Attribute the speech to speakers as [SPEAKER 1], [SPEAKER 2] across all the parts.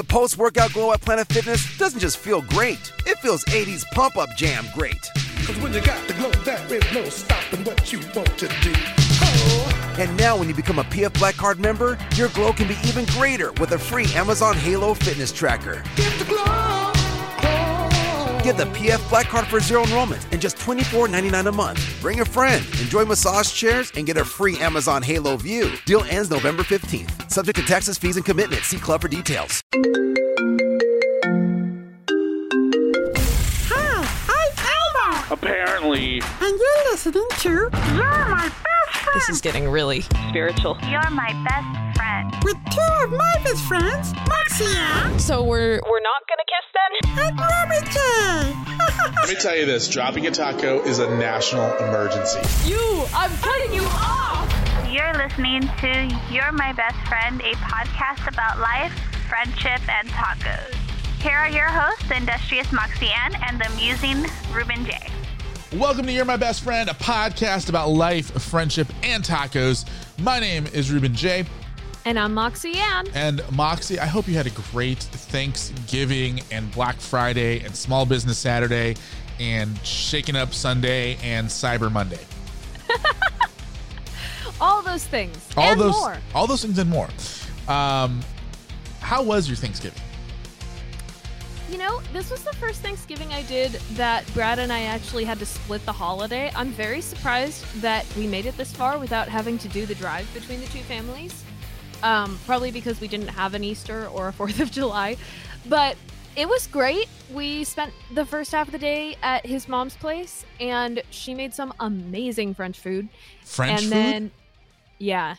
[SPEAKER 1] The post workout glow at Planet Fitness doesn't just feel great, it feels 80s pump up jam great.
[SPEAKER 2] Cause when you got the glow, there is no stopping what you want to do. Oh.
[SPEAKER 1] And now, when you become a PF Black Card member, your glow can be even greater with a free Amazon Halo Fitness Tracker.
[SPEAKER 2] Get the glow. glow.
[SPEAKER 1] Get the PF Black Card for zero enrollment and just $24.99 a month. Bring a friend, enjoy massage chairs, and get a free Amazon Halo View. Deal ends November 15th. Subject to taxes, fees, and commitment. See Club for details.
[SPEAKER 3] Hi, I'm Elmo.
[SPEAKER 4] Apparently.
[SPEAKER 3] And you're listening to You're My Best Friend.
[SPEAKER 5] This is getting really spiritual.
[SPEAKER 6] You're my best friend.
[SPEAKER 3] With two of my best friends, Moxie.
[SPEAKER 5] So we're we're not gonna kiss then?
[SPEAKER 3] And Ruby
[SPEAKER 7] Let me tell you this dropping a taco is a national emergency.
[SPEAKER 5] You! I'm cutting you off!
[SPEAKER 6] You're listening to You're My Best Friend, a podcast about life, friendship, and tacos. Here are your hosts, the industrious Moxie Ann and the amusing Ruben J.
[SPEAKER 7] Welcome to You're My Best Friend, a podcast about life, friendship, and tacos. My name is Ruben J.
[SPEAKER 5] And I'm Moxie Ann.
[SPEAKER 7] And Moxie, I hope you had a great Thanksgiving and Black Friday and Small Business Saturday and Shaking Up Sunday and Cyber Monday.
[SPEAKER 5] all those things.
[SPEAKER 7] All
[SPEAKER 5] and
[SPEAKER 7] those,
[SPEAKER 5] more.
[SPEAKER 7] all those things and more. Um, how was your Thanksgiving?
[SPEAKER 5] You know, this was the first Thanksgiving I did that Brad and I actually had to split the holiday. I'm very surprised that we made it this far without having to do the drive between the two families. Um, probably because we didn't have an Easter or a 4th of July. But it was great. We spent the first half of the day at his mom's place, and she made some amazing French food.
[SPEAKER 7] French food.
[SPEAKER 5] and
[SPEAKER 7] food?
[SPEAKER 5] then, yeah,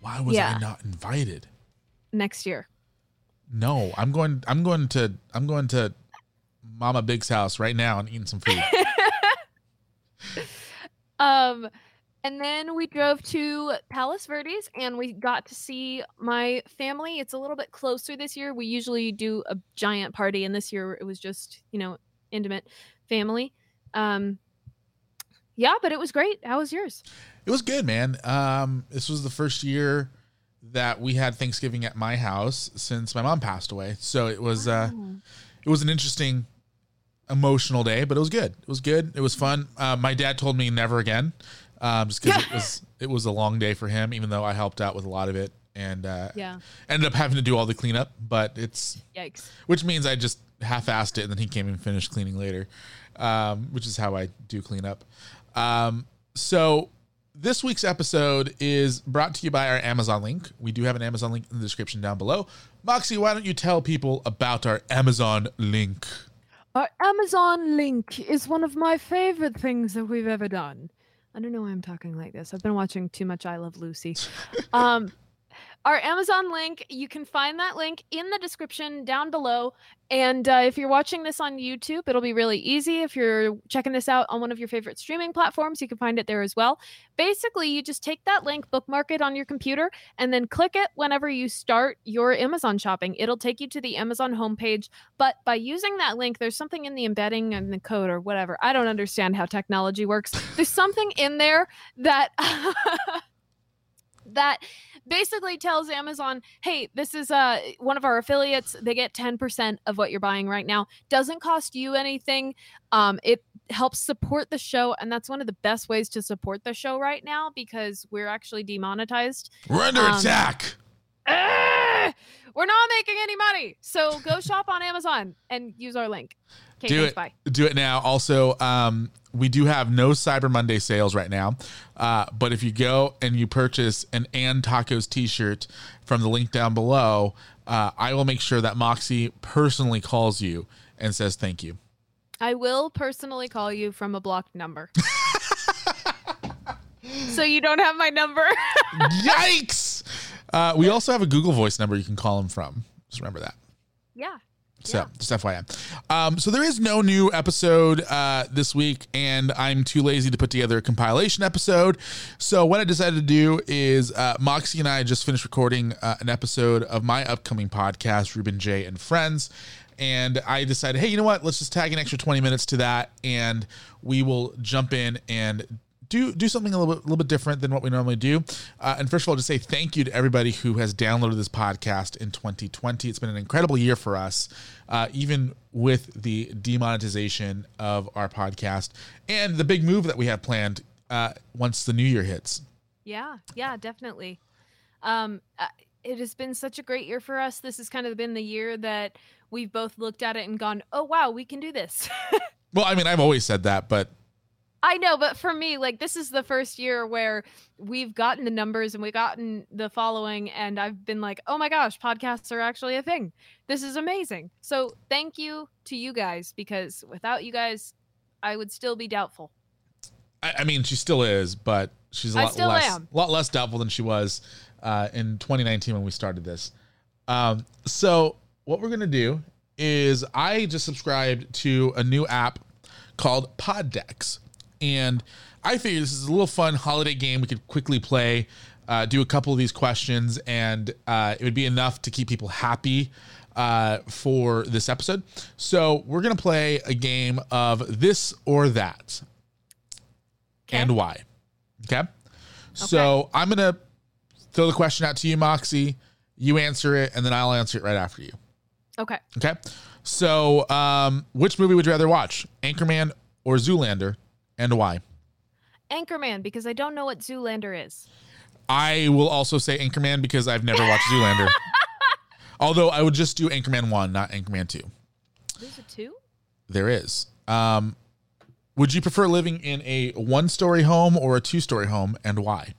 [SPEAKER 7] Why was
[SPEAKER 5] Yeah.
[SPEAKER 7] I not invited?
[SPEAKER 5] next year.
[SPEAKER 7] No, I'm going. I'm going to. I'm going to Mama Big's house right now and eating some food.
[SPEAKER 5] Um, and then we drove to Palos Verdes and we got to see my family. It's a little bit closer this year. We usually do a giant party, and this year it was just, you know, intimate family. Um, yeah, but it was great. How was yours?
[SPEAKER 7] it was good, man. Um, this was the first year that we had Thanksgiving at my house since my mom passed away. So it was. Uh, it was an interesting, emotional day, but it was good. It was good. It was fun. Uh, my dad told me never again, um, just because it was it was a long day for him. Even though I helped out with a lot of it, and uh,
[SPEAKER 5] Yeah.
[SPEAKER 7] ended up having to do all the cleanup. But it's
[SPEAKER 5] Yikes.
[SPEAKER 7] which means I just half-assed it, and then he came and finished cleaning later, um, which is how I do cleanup. Um, so this week's episode is brought to you by our Amazon link. We do have an Amazon link in the description down below. Moxie, why don't you tell people about our Amazon link?
[SPEAKER 5] Our Amazon link is one of my favorite things that we've ever done. I don't know why I'm talking like this. I've been watching too much I Love Lucy. um, our Amazon link, you can find that link in the description down below. And uh, if you're watching this on YouTube, it'll be really easy. If you're checking this out on one of your favorite streaming platforms, you can find it there as well. Basically, you just take that link, bookmark it on your computer, and then click it whenever you start your Amazon shopping. It'll take you to the Amazon homepage. But by using that link, there's something in the embedding and the code or whatever. I don't understand how technology works. There's something in there that that basically tells Amazon, "Hey, this is uh one of our affiliates. They get 10% of what you're buying right now. Doesn't cost you anything. Um it helps support the show and that's one of the best ways to support the show right now because we're actually demonetized.
[SPEAKER 7] We're under
[SPEAKER 5] Um,
[SPEAKER 7] attack.
[SPEAKER 5] Ah! we're not making any money. So go shop on Amazon and use our link. Okay,
[SPEAKER 7] do
[SPEAKER 5] thanks,
[SPEAKER 7] it.
[SPEAKER 5] bye.
[SPEAKER 7] Do it now. Also, um, we do have no Cyber Monday sales right now. Uh, but if you go and you purchase an and tacos T-shirt from the link down below, uh, I will make sure that Moxie personally calls you and says thank you.
[SPEAKER 5] I will personally call you from a blocked number. so you don't have my number.
[SPEAKER 7] Yikes! Uh, we also have a Google Voice number you can call him from. Just remember that.
[SPEAKER 5] yeah.
[SPEAKER 7] So just FYI. Um, so there is no new episode uh, this week, and I'm too lazy to put together a compilation episode. So what I decided to do is uh, Moxie and I just finished recording uh, an episode of my upcoming podcast, Ruben J and Friends. And I decided, hey, you know what? Let's just tag an extra 20 minutes to that, and we will jump in and do do something a little bit, little bit different than what we normally do. Uh, and first of all, just say thank you to everybody who has downloaded this podcast in 2020. It's been an incredible year for us, uh, even with the demonetization of our podcast and the big move that we have planned uh, once the new year hits.
[SPEAKER 5] Yeah, yeah, definitely. Um, uh, it has been such a great year for us. This has kind of been the year that we've both looked at it and gone, "Oh wow, we can do this."
[SPEAKER 7] Well, I mean, I've always said that, but
[SPEAKER 5] I know, but for me, like this is the first year where we've gotten the numbers and we've gotten the following, and I've been like, oh my gosh, podcasts are actually a thing. This is amazing. So thank you to you guys because without you guys, I would still be doubtful.
[SPEAKER 7] I, I mean, she still is, but she's a lot less,
[SPEAKER 5] am.
[SPEAKER 7] lot less doubtful than she was uh, in 2019 when we started this. Um, so what we're gonna do is I just subscribed to a new app called Poddex, and I figured this is a little fun holiday game we could quickly play, uh, do a couple of these questions, and uh, it would be enough to keep people happy uh, for this episode. So we're gonna play a game of this or that, and why. Okay. So I'm gonna throw the question out to you, Moxie. You answer it, and then I'll answer it right after you.
[SPEAKER 5] Okay.
[SPEAKER 7] Okay. So, um, which movie would you rather watch, Anchorman or Zoolander, and why?
[SPEAKER 5] Anchorman, because I don't know what Zoolander is.
[SPEAKER 7] I will also say Anchorman because I've never watched Zoolander. Although I would just do Anchorman one, not Anchorman two.
[SPEAKER 5] There's a two?
[SPEAKER 7] There is. Um, would you prefer living in a one-story home or a two-story home, and why?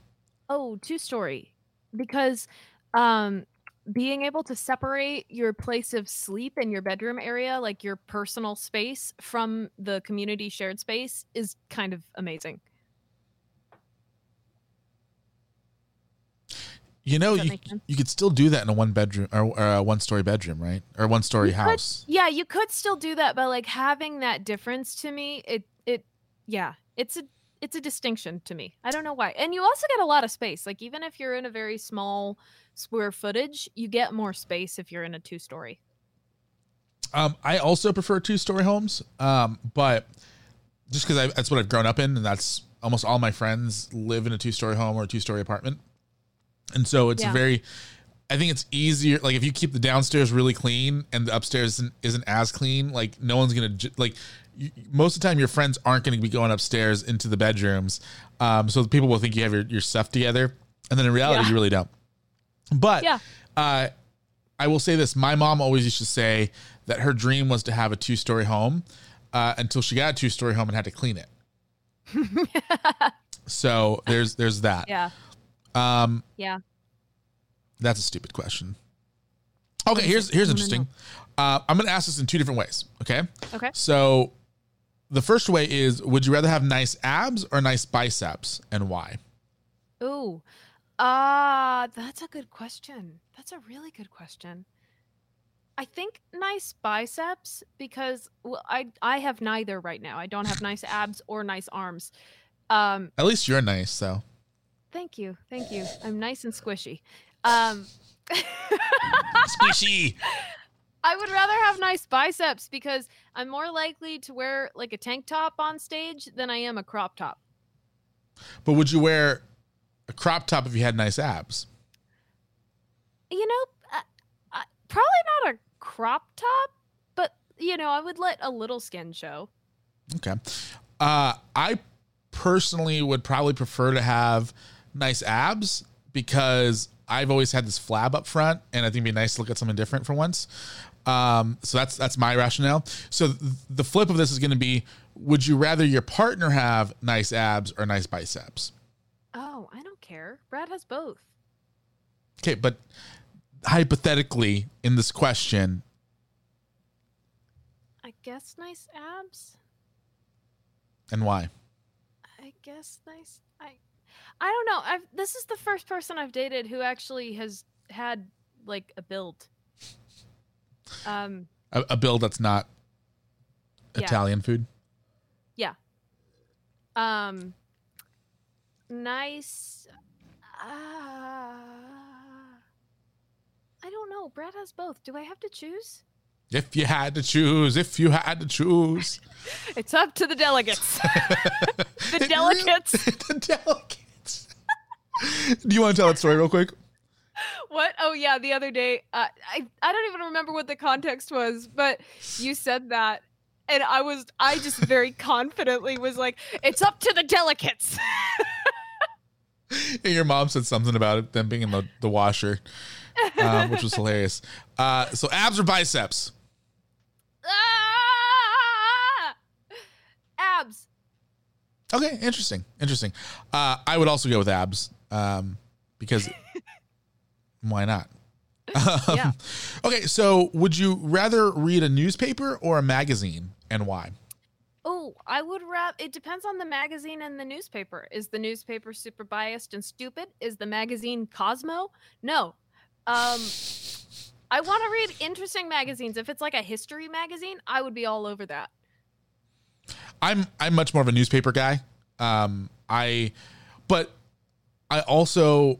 [SPEAKER 5] Oh, two story. Because um being able to separate your place of sleep and your bedroom area, like your personal space from the community shared space is kind of amazing.
[SPEAKER 7] You know, you, you could still do that in a one bedroom or, or a one story bedroom, right? Or one story
[SPEAKER 5] You could-
[SPEAKER 7] house.
[SPEAKER 5] yeah, you could still do that, but like having that difference to me, it it yeah, it's a it's a distinction to me. I don't know why. And you also get a lot of space. Like even if you're in a very small square footage, you get more space if you're in a two story.
[SPEAKER 7] Um, I also prefer two story homes, um, but just because that's what I've grown up in, and that's almost all my friends live in a two story home or a two story apartment, and so it's
[SPEAKER 5] Yeah.
[SPEAKER 7] very. I think it's easier. Like if you keep the downstairs really clean and the upstairs isn't, isn't as clean, like no one's gonna like. You, most of the time, your friends aren't going to be going upstairs into the bedrooms, um, so people will think you have your, your stuff together, and then in reality,
[SPEAKER 5] Yeah.
[SPEAKER 7] you really don't. But
[SPEAKER 5] Yeah.
[SPEAKER 7] uh, I will say this: my mom always used to say that her dream was to have a two-story home uh, until she got a two-story home and had to clean it. so there's there's that.
[SPEAKER 5] Yeah.
[SPEAKER 7] Um,
[SPEAKER 5] Yeah.
[SPEAKER 7] that's a stupid question. Okay, here's here's interesting. Uh, I'm going to ask this in two different ways. Okay.
[SPEAKER 5] Okay.
[SPEAKER 7] So the first way is: Would you rather have nice abs or nice biceps, and why?
[SPEAKER 5] Ooh. Uh that's a good question. That's a really good question. I think nice biceps because well, I I have neither right now. I don't have nice abs or nice arms. Um
[SPEAKER 7] At least you're nice, though.
[SPEAKER 5] thank you. Thank you. I'm nice and squishy. Um
[SPEAKER 7] Squishy.
[SPEAKER 5] I would rather have nice biceps because I'm more likely to wear like a tank top on stage than I am a crop top.
[SPEAKER 7] But would you wear a crop top if you had nice abs?
[SPEAKER 5] You know, uh, uh, probably not a crop top, but you know, I would let a little skin show.
[SPEAKER 7] Okay. Uh, I personally would probably prefer to have nice abs because I've always had this flab up front, and I think it'd be nice to look at something different for once. Um, so that's that's my rationale. So th- the flip of this is going to be: Would you rather your partner have nice abs or nice biceps?
[SPEAKER 5] Oh, I don't care. Brad has both.
[SPEAKER 7] Okay, but hypothetically, in this question,
[SPEAKER 5] I guess nice abs.
[SPEAKER 7] and why?
[SPEAKER 5] I guess nice. I I don't know. I've this is the first person I've dated who actually has had like a build. Um
[SPEAKER 7] A, a build that's not
[SPEAKER 5] Yeah.
[SPEAKER 7] Italian food.
[SPEAKER 5] yeah. Um nice uh, I don't know. Brad has both. Do I have to choose?
[SPEAKER 7] If you had to choose, if you had to choose.
[SPEAKER 5] It's up to the delegates. The delicates.
[SPEAKER 7] the delegates. Do you want to tell that story real quick?
[SPEAKER 5] What? Oh yeah, the other day, uh, I I don't even remember what the context was, but you said that, and I was I just very confidently was like, "It's up to the delicates."
[SPEAKER 7] And your mom said something about it, them being in the, the washer, um, which was hilarious. Uh, so abs or biceps?
[SPEAKER 5] Ah! Abs.
[SPEAKER 7] Okay, interesting, interesting. Uh, I would also go with abs um, because why not? Um,
[SPEAKER 5] Yeah.
[SPEAKER 7] Okay, so would you rather read a newspaper or a magazine, and why?
[SPEAKER 5] Oh, I would wrap. It depends on the magazine and the newspaper. Is the newspaper super biased and stupid? Is the magazine Cosmo? No. Um, I want to read interesting magazines. If it's like a history magazine, I would be all over that.
[SPEAKER 7] I'm I'm much more of a newspaper guy. Um, I, but I also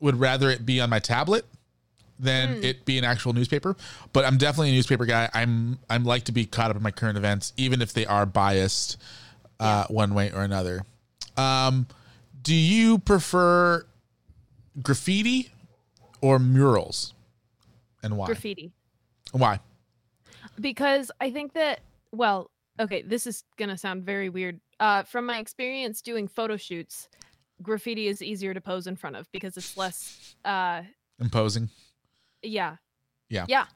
[SPEAKER 7] would rather it be on my tablet than it be an actual newspaper. But I'm definitely a newspaper guy. I'm I'm like to be caught up in my current events, even if they are biased uh, one way or another. Um, do you prefer graffiti or murals, and why?
[SPEAKER 5] Graffiti.
[SPEAKER 7] Why?
[SPEAKER 5] because I think that well, okay, this is gonna sound very weird. Uh, from my experience doing photo shoots, graffiti is easier to pose in front of because it's less. Uh,
[SPEAKER 7] Imposing.
[SPEAKER 5] Yeah.
[SPEAKER 7] Yeah.
[SPEAKER 5] Yeah.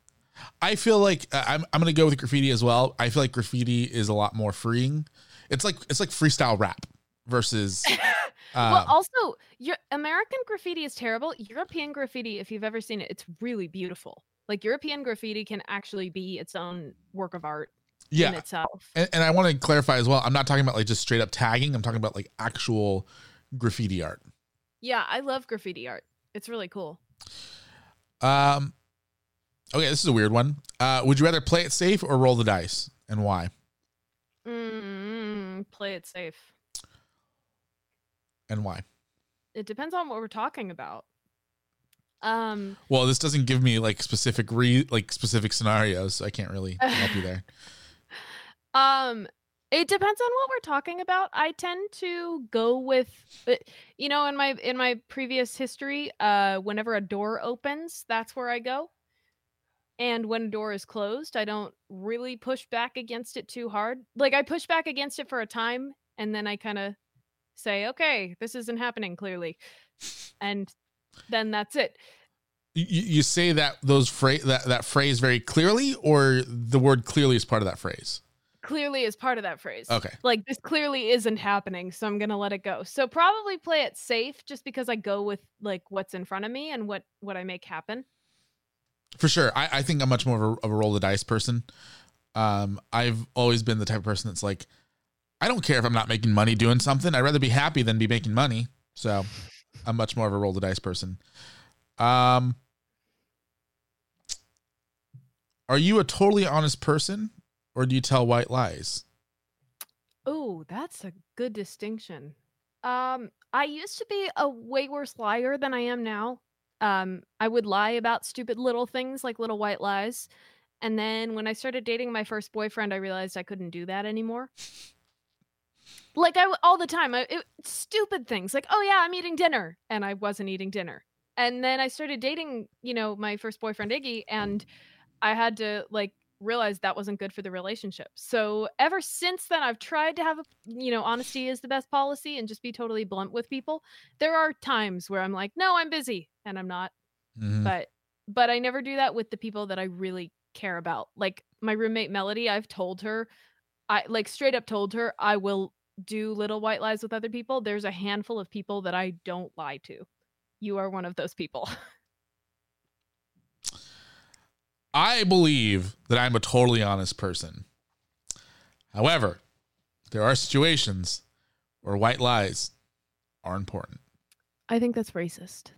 [SPEAKER 7] I feel like uh, I'm I'm gonna go with graffiti as well. I feel like graffiti is a lot more freeing. It's like it's like freestyle rap versus.
[SPEAKER 5] well,
[SPEAKER 7] Uh,
[SPEAKER 5] also, your American graffiti is terrible. European graffiti, if you've ever seen it, it's really beautiful. Like European graffiti can actually be its own work of art in
[SPEAKER 7] yeah,
[SPEAKER 5] itself.
[SPEAKER 7] and, and I want to clarify as well. I'm not talking about like just straight up tagging. I'm talking about like actual graffiti art.
[SPEAKER 5] Yeah, I love graffiti art. It's really cool.
[SPEAKER 7] Um, okay, this is a weird one. Uh, would you rather play it safe or roll the dice, and why?
[SPEAKER 5] Mm, play it safe.
[SPEAKER 7] And why?
[SPEAKER 5] It depends on what we're talking about. Um,
[SPEAKER 7] Well, this doesn't give me like specific re like specific scenarios, so I can't really help you there.
[SPEAKER 5] um, it depends on what we're talking about. I tend to go with, uh, you know, in my in my previous history, uh, whenever a door opens, that's where I go. And when a door is closed, I don't really push back against it too hard. Like I push back against it for a time, and then I kind of say, "Okay, this isn't happening clearly," and then that's it.
[SPEAKER 7] You, you say that those phrase that that phrase very clearly, or the word clearly is part of that phrase.
[SPEAKER 5] Clearly, is part of that phrase.
[SPEAKER 7] Okay.
[SPEAKER 5] like this clearly isn't happening so i'm gonna let it go so probably play it safe just because i go with like what's in front of me and what what i make happen
[SPEAKER 7] For sure. I, I think I'm much more of a, of a roll the dice person. Um, I've always been the type of person that's like, I don't care if I'm not making money doing something. I'd rather be happy than be making money. So I'm much more of a roll the dice person. Um, are you a totally honest person or do you tell white lies?
[SPEAKER 5] oh that's a good distinction. Um i used to be a way worse liar than i am now. Um i would lie about stupid little things like little white lies. And then when i started dating my first boyfriend i realized i couldn't do that anymore. Like i all the time I, it, stupid things like oh yeah i'm eating dinner and i wasn't eating dinner. And then i started dating you know my first boyfriend iggy and i had to like realize that wasn't good for the relationship so ever since then i've tried to have a you know honesty is the best policy and just be totally blunt with people there are times where i'm like no i'm busy and i'm not
[SPEAKER 7] Mhm.
[SPEAKER 5] but but I never do that with the people that I really care about. Like my roommate Melody, I've told her I like straight up told her I will do little white lies with other people. There's a handful of people that I don't lie to. You are one of those people.
[SPEAKER 7] I believe that I'm a totally honest person. However, there are situations where white lies are important.
[SPEAKER 5] I think that's racist.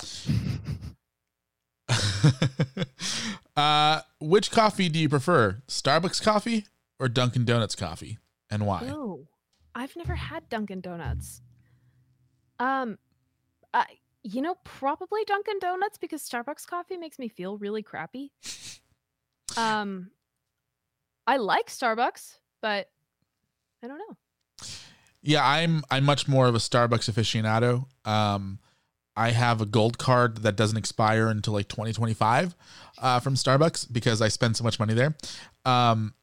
[SPEAKER 7] uh, which coffee do you prefer? Starbucks coffee or Dunkin' Donuts coffee? And why?
[SPEAKER 5] Oh, I've never had Dunkin' Donuts. Um, I you know probably Dunkin' Donuts because Starbucks coffee makes me feel really crappy. Um, I like Starbucks, but I don't know.
[SPEAKER 7] Yeah, I'm I'm much more of a Starbucks aficionado. Um, I have a gold card that doesn't expire until like 2025 uh, from Starbucks because I spend so much money there. Um,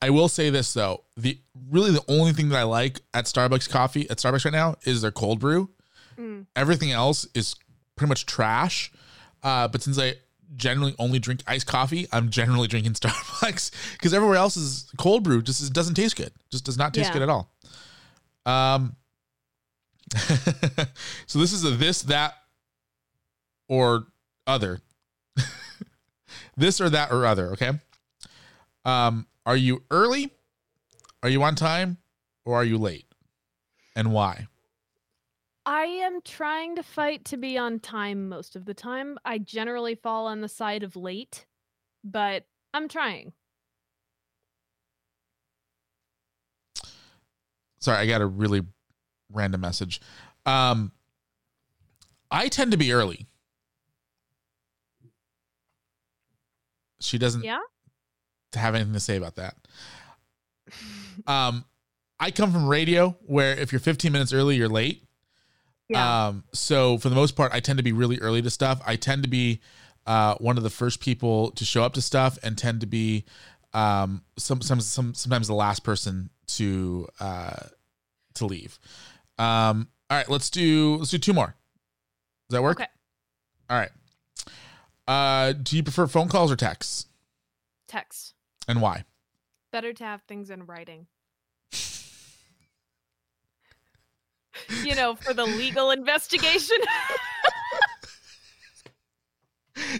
[SPEAKER 7] I will say this though, the really the only thing that I like at Starbucks coffee at Starbucks right now is their cold brew.
[SPEAKER 5] Mm.
[SPEAKER 7] Everything else is pretty much trash. Uh, but since I generally only drink iced coffee, I'm generally drinking Starbucks because everywhere else is cold brew. Just it doesn't taste good. Just does not taste
[SPEAKER 5] Yeah.
[SPEAKER 7] good at all. Um. so this is a this that or other. this or that or other. Okay. Um. Are you early? Are you on time? Or are you late? And why?
[SPEAKER 5] I am trying to fight to be on time most of the time. I generally fall on the side of late, but I'm trying.
[SPEAKER 7] sorry, I got a really random message. Um, I tend to be early. She doesn't
[SPEAKER 5] Yeah?
[SPEAKER 7] have anything to say about that. Um, I come from radio where if you're 15 minutes early, you're late.
[SPEAKER 5] Yeah.
[SPEAKER 7] Um, so for the most part, I tend to be really early to stuff. I tend to be uh, one of the first people to show up to stuff, and tend to be um, some, some, some sometimes the last person to uh, to leave. Um, all right, let's do let's do two more. Does that work?
[SPEAKER 5] Okay.
[SPEAKER 7] All right. Uh, do you prefer phone calls or texts,
[SPEAKER 5] Text.
[SPEAKER 7] and why?
[SPEAKER 5] Better to have things in writing. You know, for the legal investigation.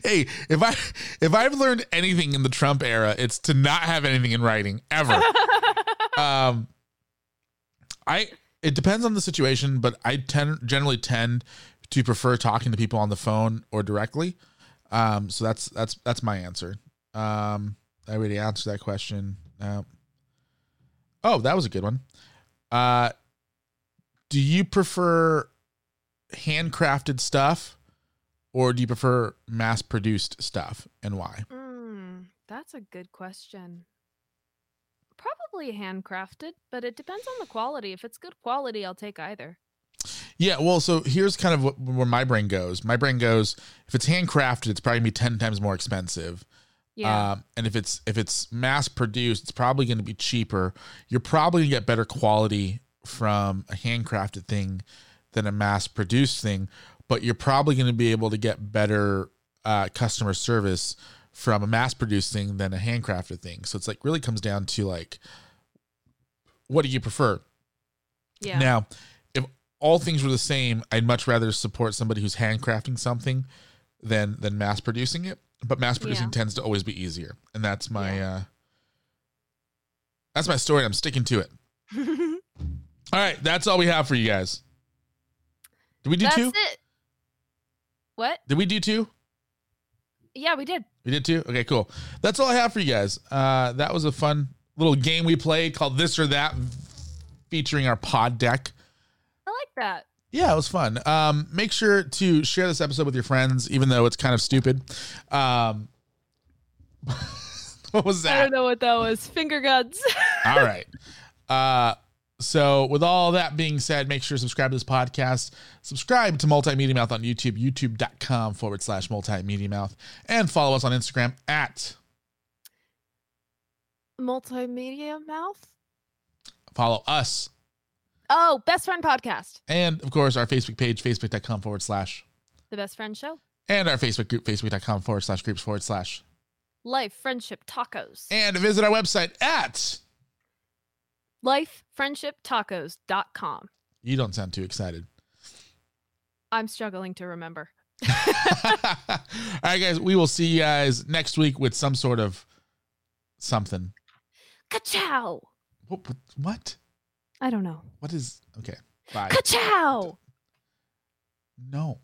[SPEAKER 7] hey, if I if I've learned anything in the Trump era, it's to not have anything in writing ever. um, I it depends on the situation, but I tend generally tend to prefer talking to people on the phone or directly. Um, so that's that's that's my answer. Um, I already answered that question. No. Oh, that was a good one. Uh, do you prefer handcrafted stuff or do you prefer mass produced stuff and why?
[SPEAKER 5] Mm, that's a good question. Probably handcrafted, but it depends on the quality. If it's good quality, I'll take either.
[SPEAKER 7] Yeah, well, so here's kind of what, where my brain goes. My brain goes, if it's handcrafted, it's probably gonna be ten times more expensive.
[SPEAKER 5] Yeah.
[SPEAKER 7] Um, and if it's if it's mass produced, it's probably going to be cheaper. You're probably gonna get better quality from a handcrafted thing than a mass produced thing, but you're probably going to be able to get better uh, customer service from a mass produced thing than a handcrafted thing. So it's like really comes down to like, what do you prefer?
[SPEAKER 5] yeah.
[SPEAKER 7] Now, if all things were the same, I'd much rather support somebody who's handcrafting something than than mass producing it. But mass producing
[SPEAKER 5] Yeah.
[SPEAKER 7] tends to always be easier, and that's my
[SPEAKER 5] Yeah.
[SPEAKER 7] uh that's my story. and I'm sticking to it. All right, that's all we have for you guys. Did we do
[SPEAKER 5] That's
[SPEAKER 7] two?
[SPEAKER 5] it. What?
[SPEAKER 7] Did we do two?
[SPEAKER 5] Yeah, we did.
[SPEAKER 7] We did two. Okay, cool. That's all I have for you guys. Uh, that was a fun little game we played called This or That, featuring our pod deck.
[SPEAKER 5] I like that.
[SPEAKER 7] Yeah, it was fun. Um, make sure to share this episode with your friends, even though it's kind of stupid. Um, what was that?
[SPEAKER 5] I don't know what that was. Finger guns.
[SPEAKER 7] All right. Uh, so, with all that being said, make sure to subscribe to this podcast. Subscribe to Multimedia Mouth on YouTube, youtube.com forward slash multimedia mouth, and follow us on Instagram at
[SPEAKER 5] Multimedia mouth.
[SPEAKER 7] follow us.
[SPEAKER 5] Oh, best friend podcast.
[SPEAKER 7] And of course, our Facebook page, facebook.com forward slash,
[SPEAKER 5] The best friend show.
[SPEAKER 7] and our Facebook group, facebook.com forward slash groups forward slash,
[SPEAKER 5] Life, friendship, tacos.
[SPEAKER 7] and visit our website at.
[SPEAKER 5] Lifefriendshiptacos.com.
[SPEAKER 7] You don't sound too excited.
[SPEAKER 5] I'm struggling to remember.
[SPEAKER 7] All right, guys, we will see you guys next week with some sort of something.
[SPEAKER 5] Ka-chow.
[SPEAKER 7] What? What?
[SPEAKER 5] I don't know.
[SPEAKER 7] What is? Okay, bye.
[SPEAKER 5] Ka-chow.
[SPEAKER 7] No.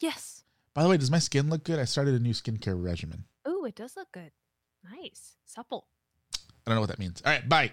[SPEAKER 5] Yes.
[SPEAKER 7] By the way, does my skin look good? I started a new skincare regimen.
[SPEAKER 5] Ooh, it does look good. Nice. Supple.
[SPEAKER 7] I don't know what that means. All right, bye.